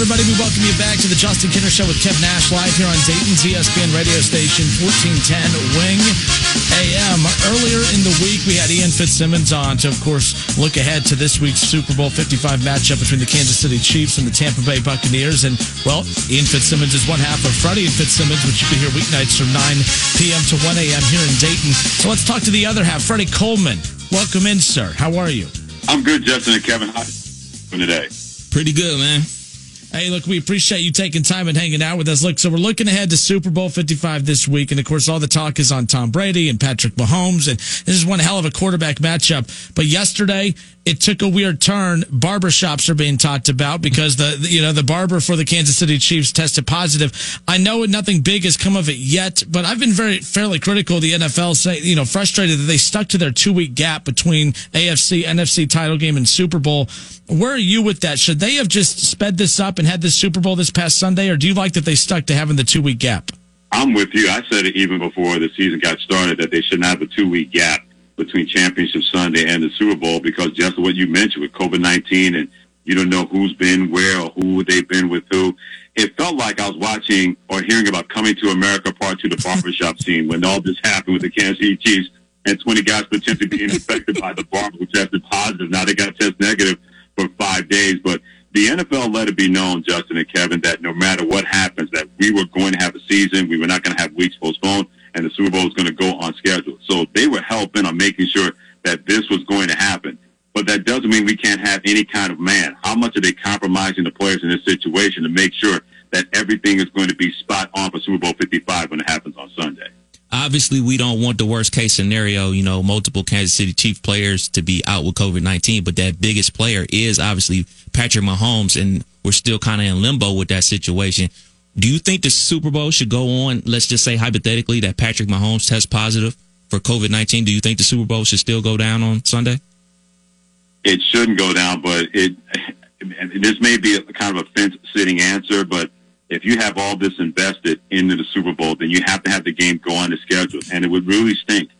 Everybody, we welcome you back to the Justin Kinner Show with Kev Nash live here on Dayton's ESPN radio station 1410 Wing AM. Earlier in the week, we had Ian Fitzsimmons on to, of course, look ahead to this week's Super Bowl 55 matchup between the Kansas City Chiefs and the Tampa Bay Buccaneers. And, well, Ian Fitzsimmons is one half of Freddie and Fitzsimmons, which you can hear weeknights from 9 p.m. to 1 a.m. here in Dayton. So let's talk to the other half, Freddie Coleman. Welcome in, sir. How are you? I'm good, Justin and Kevin. How are you doing today? Pretty good, man. Hey, look, we appreciate you taking time and hanging out with us. Look, so we're looking ahead to Super Bowl 55 this week. And of course, all the talk is on Tom Brady and Patrick Mahomes. And this is one hell of a quarterback matchup. But yesterday, it took a weird turn. Barbershops are being talked about because the, the, you know, the barber for the Kansas City Chiefs tested positive. I know nothing big has come of it yet, but I've been very, fairly critical of the NFL you know, frustrated that they stuck to their two week gap between AFC, NFC title game and Super Bowl. Where are you with that? Should they have just sped this up and had this Super Bowl this past Sunday, or do you like that they stuck to having the two week gap? I'm with you. I said it even before the season got started that they should not have a two week gap between Championship Sunday and the Super Bowl because just what you mentioned with COVID 19 and you don't know who's been where or who they've been with who. It felt like I was watching or hearing about Coming to America Part 2, the barbershop scene, when all this happened with the Kansas City Chiefs and 20 guys potentially being infected by the barber who tested positive. Now they got test negative for five days. But the NFL let it be known, Justin and Kevin, that no matter what happens, that we were going to have a season. We were not going to have weeks postponed and the Super Bowl was going to go on schedule. So they were helping on making sure that this was going to happen. But that doesn't mean we can't have any kind of man. How much are they compromising the players in this situation to make sure that everything is going to be spot on for Super Bowl 55 when it happens on Sunday? Obviously, we don't want the worst case scenario, you know, multiple Kansas City Chief players to be out with COVID 19, but that biggest player is obviously Patrick Mahomes, and we're still kind of in limbo with that situation. Do you think the Super Bowl should go on? Let's just say hypothetically that Patrick Mahomes tests positive for COVID 19. Do you think the Super Bowl should still go down on Sunday? It shouldn't go down, but it, this may be a kind of a fence sitting answer, but if you have all this invested into the Super Bowl, then you have to have the game go on the schedule. And it would really stink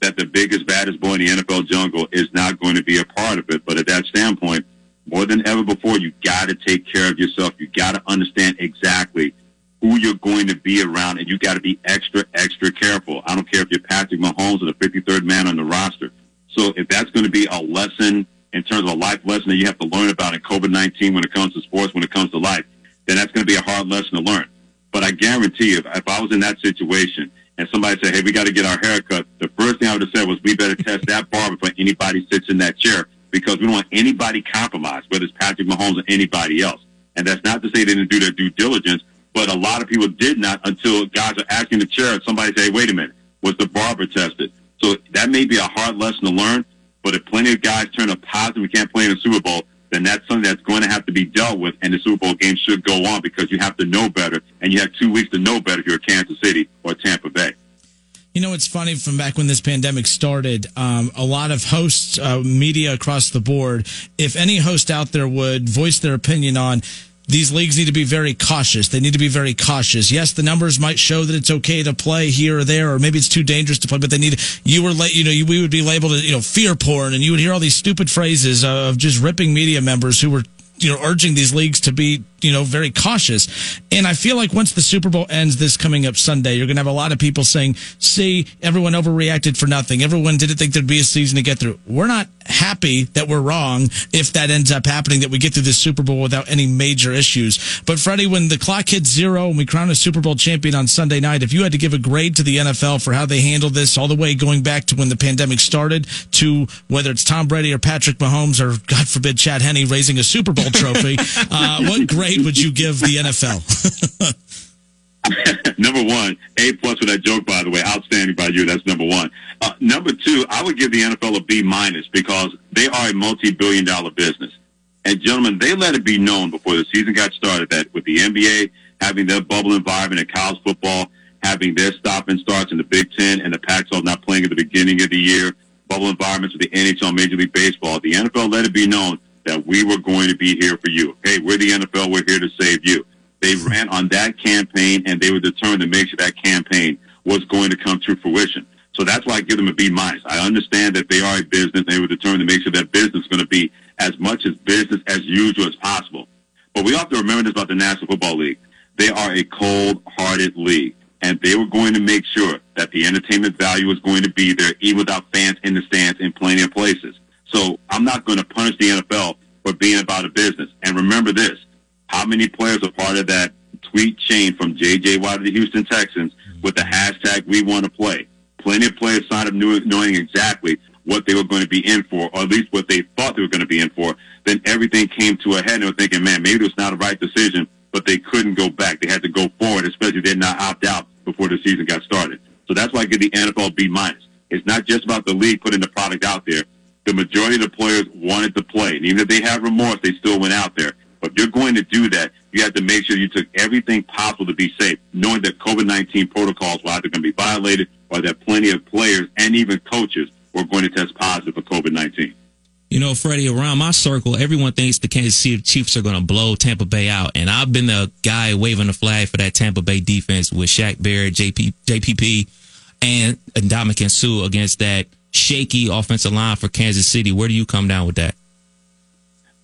that the biggest, baddest boy in the NFL jungle is not going to be a part of it. But at that standpoint, more than ever before, you got to take care of yourself. You got to understand exactly who you're going to be around, and you got to be extra, extra careful. I don't care if you're Patrick Mahomes or the 53rd man on the roster. So if that's going to be a lesson in terms of a life lesson that you have to learn about in COVID-19 when it comes to sports, when it comes to life, then that's going to be a hard lesson to learn. But I guarantee you, if, if I was in that situation and somebody said, hey, we got to get our hair cut, the first thing I would have said was, we better test that barber before anybody sits in that chair because we don't want anybody compromised, whether it's Patrick Mahomes or anybody else. And that's not to say they didn't do their due diligence, but a lot of people did not until guys are asking the chair and somebody say, wait a minute, was the barber tested? So that may be a hard lesson to learn, but if plenty of guys turn up positive, we can't play in the Super Bowl, then that's something that's going to have to be dealt with, and the Super Bowl game should go on because you have to know better, and you have two weeks to know better if you're Kansas City or Tampa Bay. You know, it's funny from back when this pandemic started, um, a lot of hosts, uh, media across the board, if any host out there would voice their opinion on these leagues need to be very cautious. They need to be very cautious. Yes, the numbers might show that it's okay to play here or there, or maybe it's too dangerous to play, but they need, you were late, you know, you, we would be labeled as, you know, fear porn, and you would hear all these stupid phrases of just ripping media members who were, you know, urging these leagues to be you know, very cautious. And I feel like once the Super Bowl ends this coming up Sunday, you're going to have a lot of people saying, see, everyone overreacted for nothing. Everyone didn't think there'd be a season to get through. We're not happy that we're wrong if that ends up happening, that we get through this Super Bowl without any major issues. But Freddie, when the clock hits zero and we crown a Super Bowl champion on Sunday night, if you had to give a grade to the NFL for how they handled this all the way going back to when the pandemic started to whether it's Tom Brady or Patrick Mahomes or God forbid Chad Henne raising a Super Bowl trophy, uh, what grade grade would you give the NFL? number one, A plus for that joke, by the way. Outstanding by you. That's number one. Uh, number two, I would give the NFL a B minus because they are a multi-billion dollar business. And gentlemen, they let it be known before the season got started that with the NBA having their bubble environment and college football, having their stop and starts in the Big Ten and the Pac-12 not playing at the beginning of the year, bubble environments with the NHL, Major League Baseball, the NFL let it be known that we were going to be here for you. Hey, we're the NFL. We're here to save you. They ran on that campaign and they were determined to make sure that campaign was going to come to fruition. So that's why I give them a B minus. I understand that they are a business. They were determined to make sure that business is going to be as much as business as usual as possible. But we have to remember this about the National Football League. They are a cold-hearted league, and they were going to make sure that the entertainment value was going to be there, even without fans in the stands in plenty of places. So I'm not going to punish the NFL for being about a business. And remember this: how many players are part of that tweet chain from J.J. Watt of the Houston Texans with the hashtag We Want to Play? Plenty of players signed up knowing exactly what they were going to be in for, or at least what they thought they were going to be in for. Then everything came to a head, and they were thinking, "Man, maybe it was not the right decision." But they couldn't go back. They had to go forward, especially they did not opt out before the season got started. So that's why I give the NFL B minus. It's not just about the league putting the product out there. The majority of the players wanted to play, and even if they had remorse, they still went out there. But if you're going to do that, you have to make sure you took everything possible to be safe, knowing that COVID-19 protocols were either going to be violated or that plenty of players and even coaches were going to test positive for COVID-19. You know, Freddie, around my circle, everyone thinks the Kansas City Chiefs are going to blow Tampa Bay out. And I've been the guy waving the flag for that Tampa Bay defense with Shaq Barrett, JP, JPP, and Ndamukong Suh against that shaky offensive line for Kansas City. Where do you come down with that?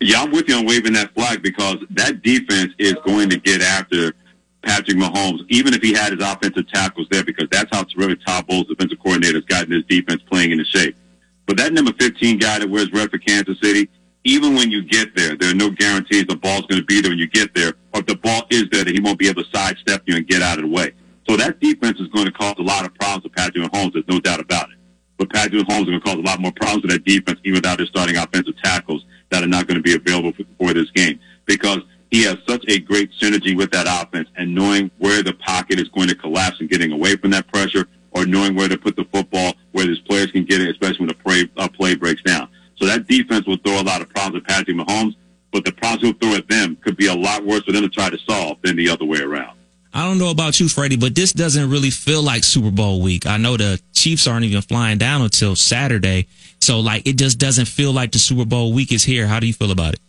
Yeah, I'm with you on waving that flag because that defense is going to get after Patrick Mahomes, even if he had his offensive tackles there, because that's how terrific Todd Bowles, defensive coordinator, has gotten his defense playing into shape. But that number 15 guy that wears red for Kansas City, even when you get there, there are no guarantees the ball's going to be there when you get there. Or if the ball is there, that he won't be able to sidestep you and get out of the way. So that defense is going to cause a lot of problems for Patrick Mahomes. There's no doubt about it. But Patrick Mahomes is going to cause a lot more problems with that defense, even without his starting offensive tackles that are not going to be available for, for this game because he has such a great synergy with that offense and knowing where the pocket is going to collapse and getting away from that pressure or knowing where to put the football where his players can get it, especially when the play, uh, play breaks down. So that defense will throw a lot of problems at Patrick Mahomes, but the problems he'll throw at them could be a lot worse for them to try to solve than the other way around. I don't know about you, Freddie, but this doesn't really feel like Super Bowl week. I know the Chiefs aren't even flying down until Saturday. So, like, it just doesn't feel like the Super Bowl week is here. How do you feel about it?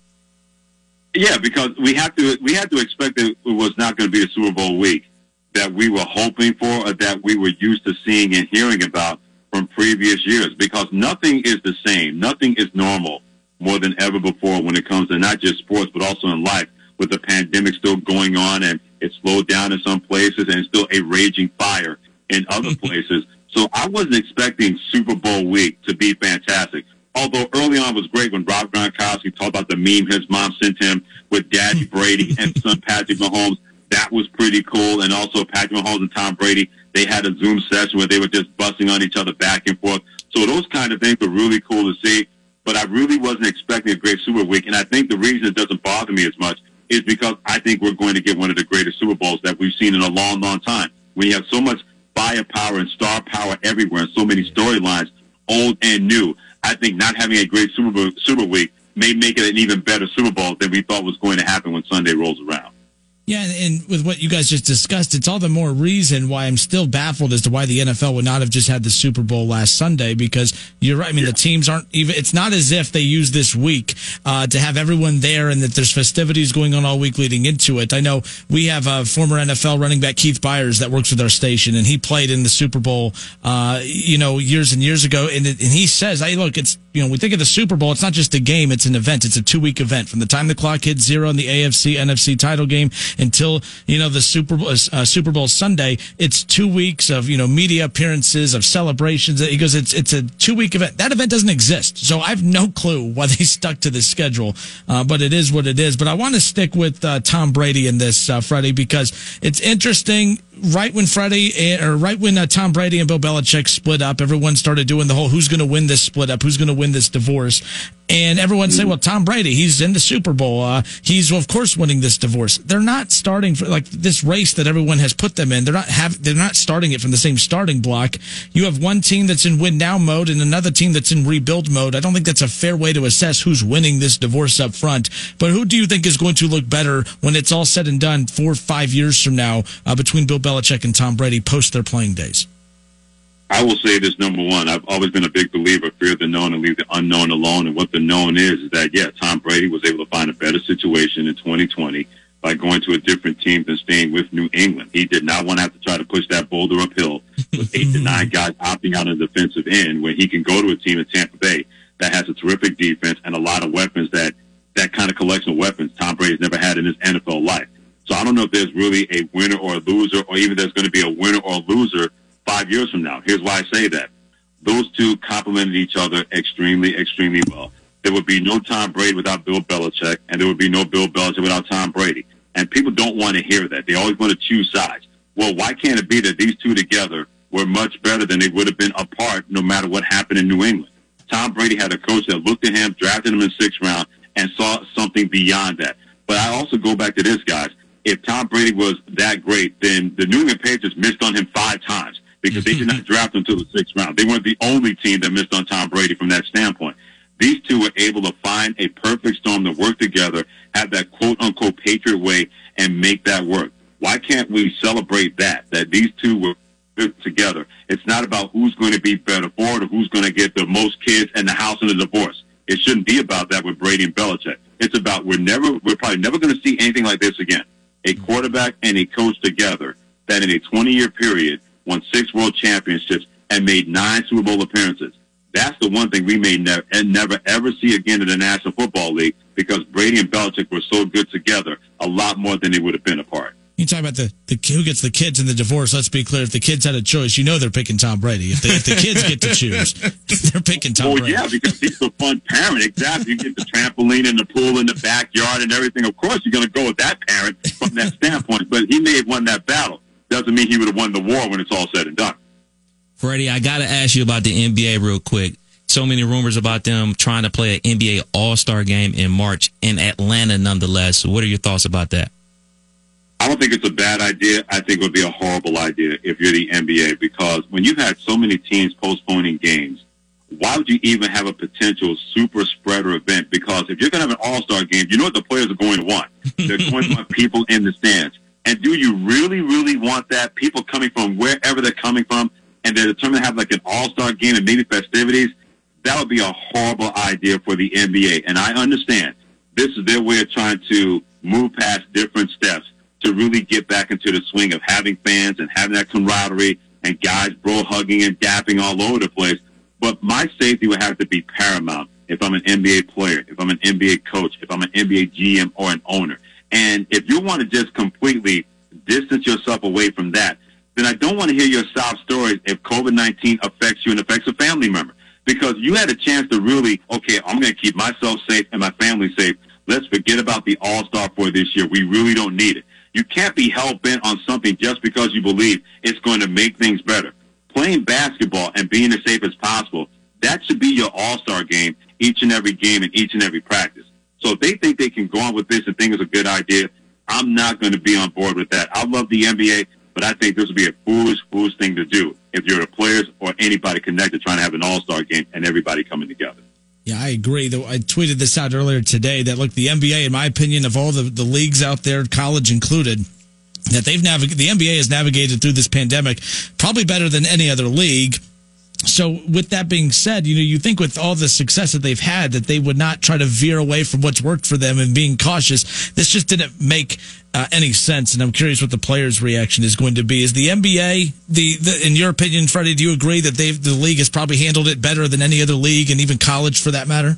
Yeah, because we have to we have to expect that it was not going to be a Super Bowl week that we were hoping for or that we were used to seeing and hearing about from previous years. Because nothing is the same, nothing is normal more than ever before when it comes to not just sports but also in life. With the pandemic still going on and it slowed down in some places and still a raging fire in other places. So I wasn't expecting Super Bowl week to be fantastic. Although early on was great when Rob Gronkowski talked about the meme his mom sent him with Daddy Brady and son Patrick Mahomes. That was pretty cool. And also Patrick Mahomes and Tom Brady, they had a Zoom session where they were just busting on each other back and forth. So those kind of things were really cool to see. But I really wasn't expecting a great Super Week. And I think the reason it doesn't bother me as much is because I think we're going to get one of the greatest Super Bowls that we've seen in a long, long time. You have so much firepower and star power everywhere and so many storylines, old and new. I think not having a great Super Bowl, Super Week may make it an even better Super Bowl than we thought was going to happen when Sunday rolls around. Yeah, and with what you guys just discussed, it's all the more reason why I'm still baffled as to why the NFL would not have just had the Super Bowl last Sunday because you're right. I mean, yeah. the teams aren't even, it's not as if they use this week uh, to have everyone there and that there's festivities going on all week leading into it. I know we have a former NFL running back, Keith Byars that works with our station, and he played in the Super Bowl, uh, you know, years and years ago. And, it, and he says, hey, look, it's, you know, we think of the Super Bowl, it's not just a game, it's an event. It's a two week event from the time the clock hits zero in the AFC, NFC title game until you know the Super Bowl, uh, Super Bowl Sunday. It's two weeks of you know media appearances of celebrations. He goes, it's it's a two week event. That event doesn't exist, so I have no clue why they stuck to this schedule. Uh, but it is what it is. But I want to stick with uh, Tom Brady in this, uh, Freddie, because it's interesting right when Freddie eh, or right when uh, Tom Brady and Bill Belichick split up, everyone started doing the whole "Who's going to win this split up? Who's going to win this divorce?" And everyone say, well, Tom Brady, he's in the Super Bowl. Uh, he's of course winning this divorce. They're not starting for like this race that everyone has put them in. They're not have they're not starting it from the same starting block. You have one team that's in win now mode and another team that's in rebuild mode. I don't think that's a fair way to assess who's winning this divorce up front. But who do you think is going to look better when it's all said and done four or five years from now uh, between Bill Belichick and Tom Brady post their playing days? I will say this number one. I've always been a big believer, fear the known and leave the unknown alone. And what the known is, is that, yeah, Tom Brady was able to find a better situation in 2020 by going to a different team than staying with New England. He did not want to have to try to push that boulder uphill with eight to nine guys opting out of the defensive end when he can go to a team in Tampa Bay that has a terrific defense and a lot of weapons that that kind of collection of weapons Tom Brady's never had in his NFL life. So I don't know if there's really a winner or a loser or even there's going to be a winner or a loser five years from now. Here's why I say that. Those two complemented each other extremely, extremely well. There would be no Tom Brady without Bill Belichick, and there would be no Bill Belichick without Tom Brady. And people don't want to hear that. They always want to choose sides. Well, why can't it be that these two together were much better than they would have been apart no matter what happened in New England? Tom Brady had a coach that looked at him, drafted him in sixth round, and saw something beyond that. But I also go back to this, guys. If Tom Brady was that great, then the New England Patriots missed on him five times because they did not draft him until the sixth round. They weren't the only team that missed on Tom Brady from that standpoint. These two were able to find a perfect storm to work together, have that quote unquote Patriot way, and make that work. Why can't we celebrate that? That these two were together. It's not about who's going to be better for it or who's going to get the most kids and the house and the divorce. It shouldn't be about that with Brady and Belichick. It's about we're never, we're probably never going to see anything like this again. A quarterback and a coach together that in a 20 year period won six world championships and made nine Super Bowl appearances. That's the one thing we may never never ever see again in the National Football League because Brady and Belichick were so good together, a lot more than they would have been apart. You talk about the, the who gets the kids in the divorce. Let's be clear: if the kids had a choice, you know they're picking Tom Brady. If the, if the kids get to choose, they're picking Tom well, Brady. yeah, because he's a fun parent. Exactly. You get the trampoline and the pool in the backyard and everything. Of course, you're going to go with that parent from that standpoint. But he may have won that battle. Doesn't mean he would have won the war when it's all said and done. Freddie, I got to ask you about the NBA real quick. So many rumors about them trying to play an NBA All Star game in March in Atlanta, nonetheless. What are your thoughts about that? I don't think it's a bad idea. I think it would be a horrible idea if you're the NBA because when you've had so many teams postponing games, why would you even have a potential super spreader event? Because if you're going to have an all star game, you know what the players are going to want. They're going to want people in the stands. And do you really, really want that? People coming from wherever they're coming from and they're determined to have like an all star game and maybe festivities. That would be a horrible idea for the NBA. And I understand this is their way of trying to move past different steps to really get back into the swing of having fans and having that camaraderie and guys bro hugging and dapping all over the place. But my safety would have to be paramount if I'm an NBA player, if I'm an NBA coach, if I'm an NBA GM or an owner. And if you want to just completely distance yourself away from that, then I don't want to hear your sob stories if COVID-19 affects you and affects a family member. Because you had a chance to really, okay, I'm going to keep myself safe and my family safe. Let's forget about the All-Star for this year. We really don't need it. You can't be hell bent on something just because you believe it's going to make things better. Playing basketball and being as safe as possible, that should be your all-star game each and every game and each and every practice. So if they think they can go on with this and think it's a good idea, I'm not going to be on board with that. I love the NBA, but I think this would be a foolish, foolish thing to do if you're the players or anybody connected trying to have an all-star game and everybody coming together. Yeah, I agree. I tweeted this out earlier today that look, the NBA, in my opinion, of all the, the leagues out there, college included, that they've navigated, the NBA has navigated through this pandemic probably better than any other league. So, with that being said, you know, you think with all the success that they've had, that they would not try to veer away from what's worked for them and being cautious. This just didn't make uh, any sense, and I'm curious what the players' reaction is going to be. Is the NBA, the, the in your opinion, Freddie? Do you agree that they've the league has probably handled it better than any other league, and even college for that matter?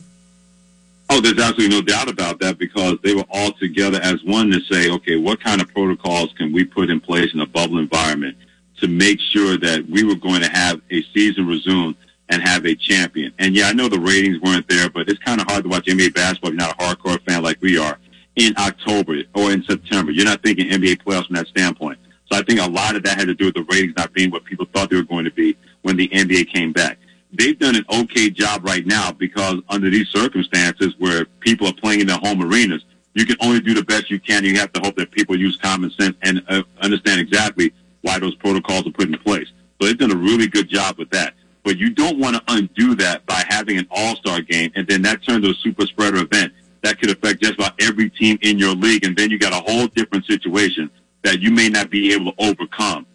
Oh, there's absolutely no doubt about that because they were all together as one to say, okay, what kind of protocols can we put in place in a bubble environment? To make sure that we were going to have a season resume and have a champion. And yeah, I know the ratings weren't there, but it's kind of hard to watch NBA basketball if you're not a hardcore fan like we are in October or in September. You're not thinking NBA playoffs from that standpoint. So I think a lot of that had to do with the ratings not being what people thought they were going to be when the NBA came back. they've done an okay job right now because under these circumstances where people are playing in their home arenas, you can only do the best you can. You have to hope that people use common sense and uh, understand exactly why those protocols are put in place. So they've done a really good job with that. But you don't want to undo that by having an all-star game and then that turns to a super spreader event that could affect just about every team in your league. And then you got a whole different situation that you may not be able to overcome,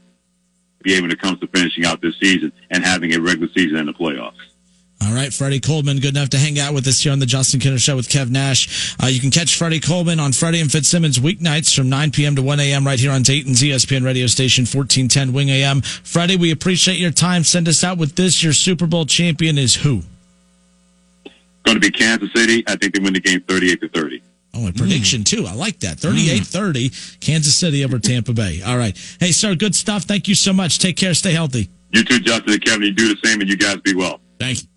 be able to come to finishing out this season and having a regular season and the playoffs. All right, Freddie Coleman, good enough to hang out with us here on the Justin Kinner Show with Kev Nash. Uh, you can catch Freddie Coleman on Freddie and Fitzsimmons weeknights from 9 p.m. to 1 a.m. right here on Dayton's ESPN radio station 1410 Wing AM. Freddie, we appreciate your time. Send us out with this. Your Super Bowl champion is who? Going to be Kansas City. I think they win the game 38 to 30. Oh, a prediction too. I like that. 38-30, Kansas City over Tampa Bay. All right. Hey, sir, good stuff. Thank you so much. Take care. Stay healthy. You too, Justin and Kevin. You do the same, and you guys be well. Thank you.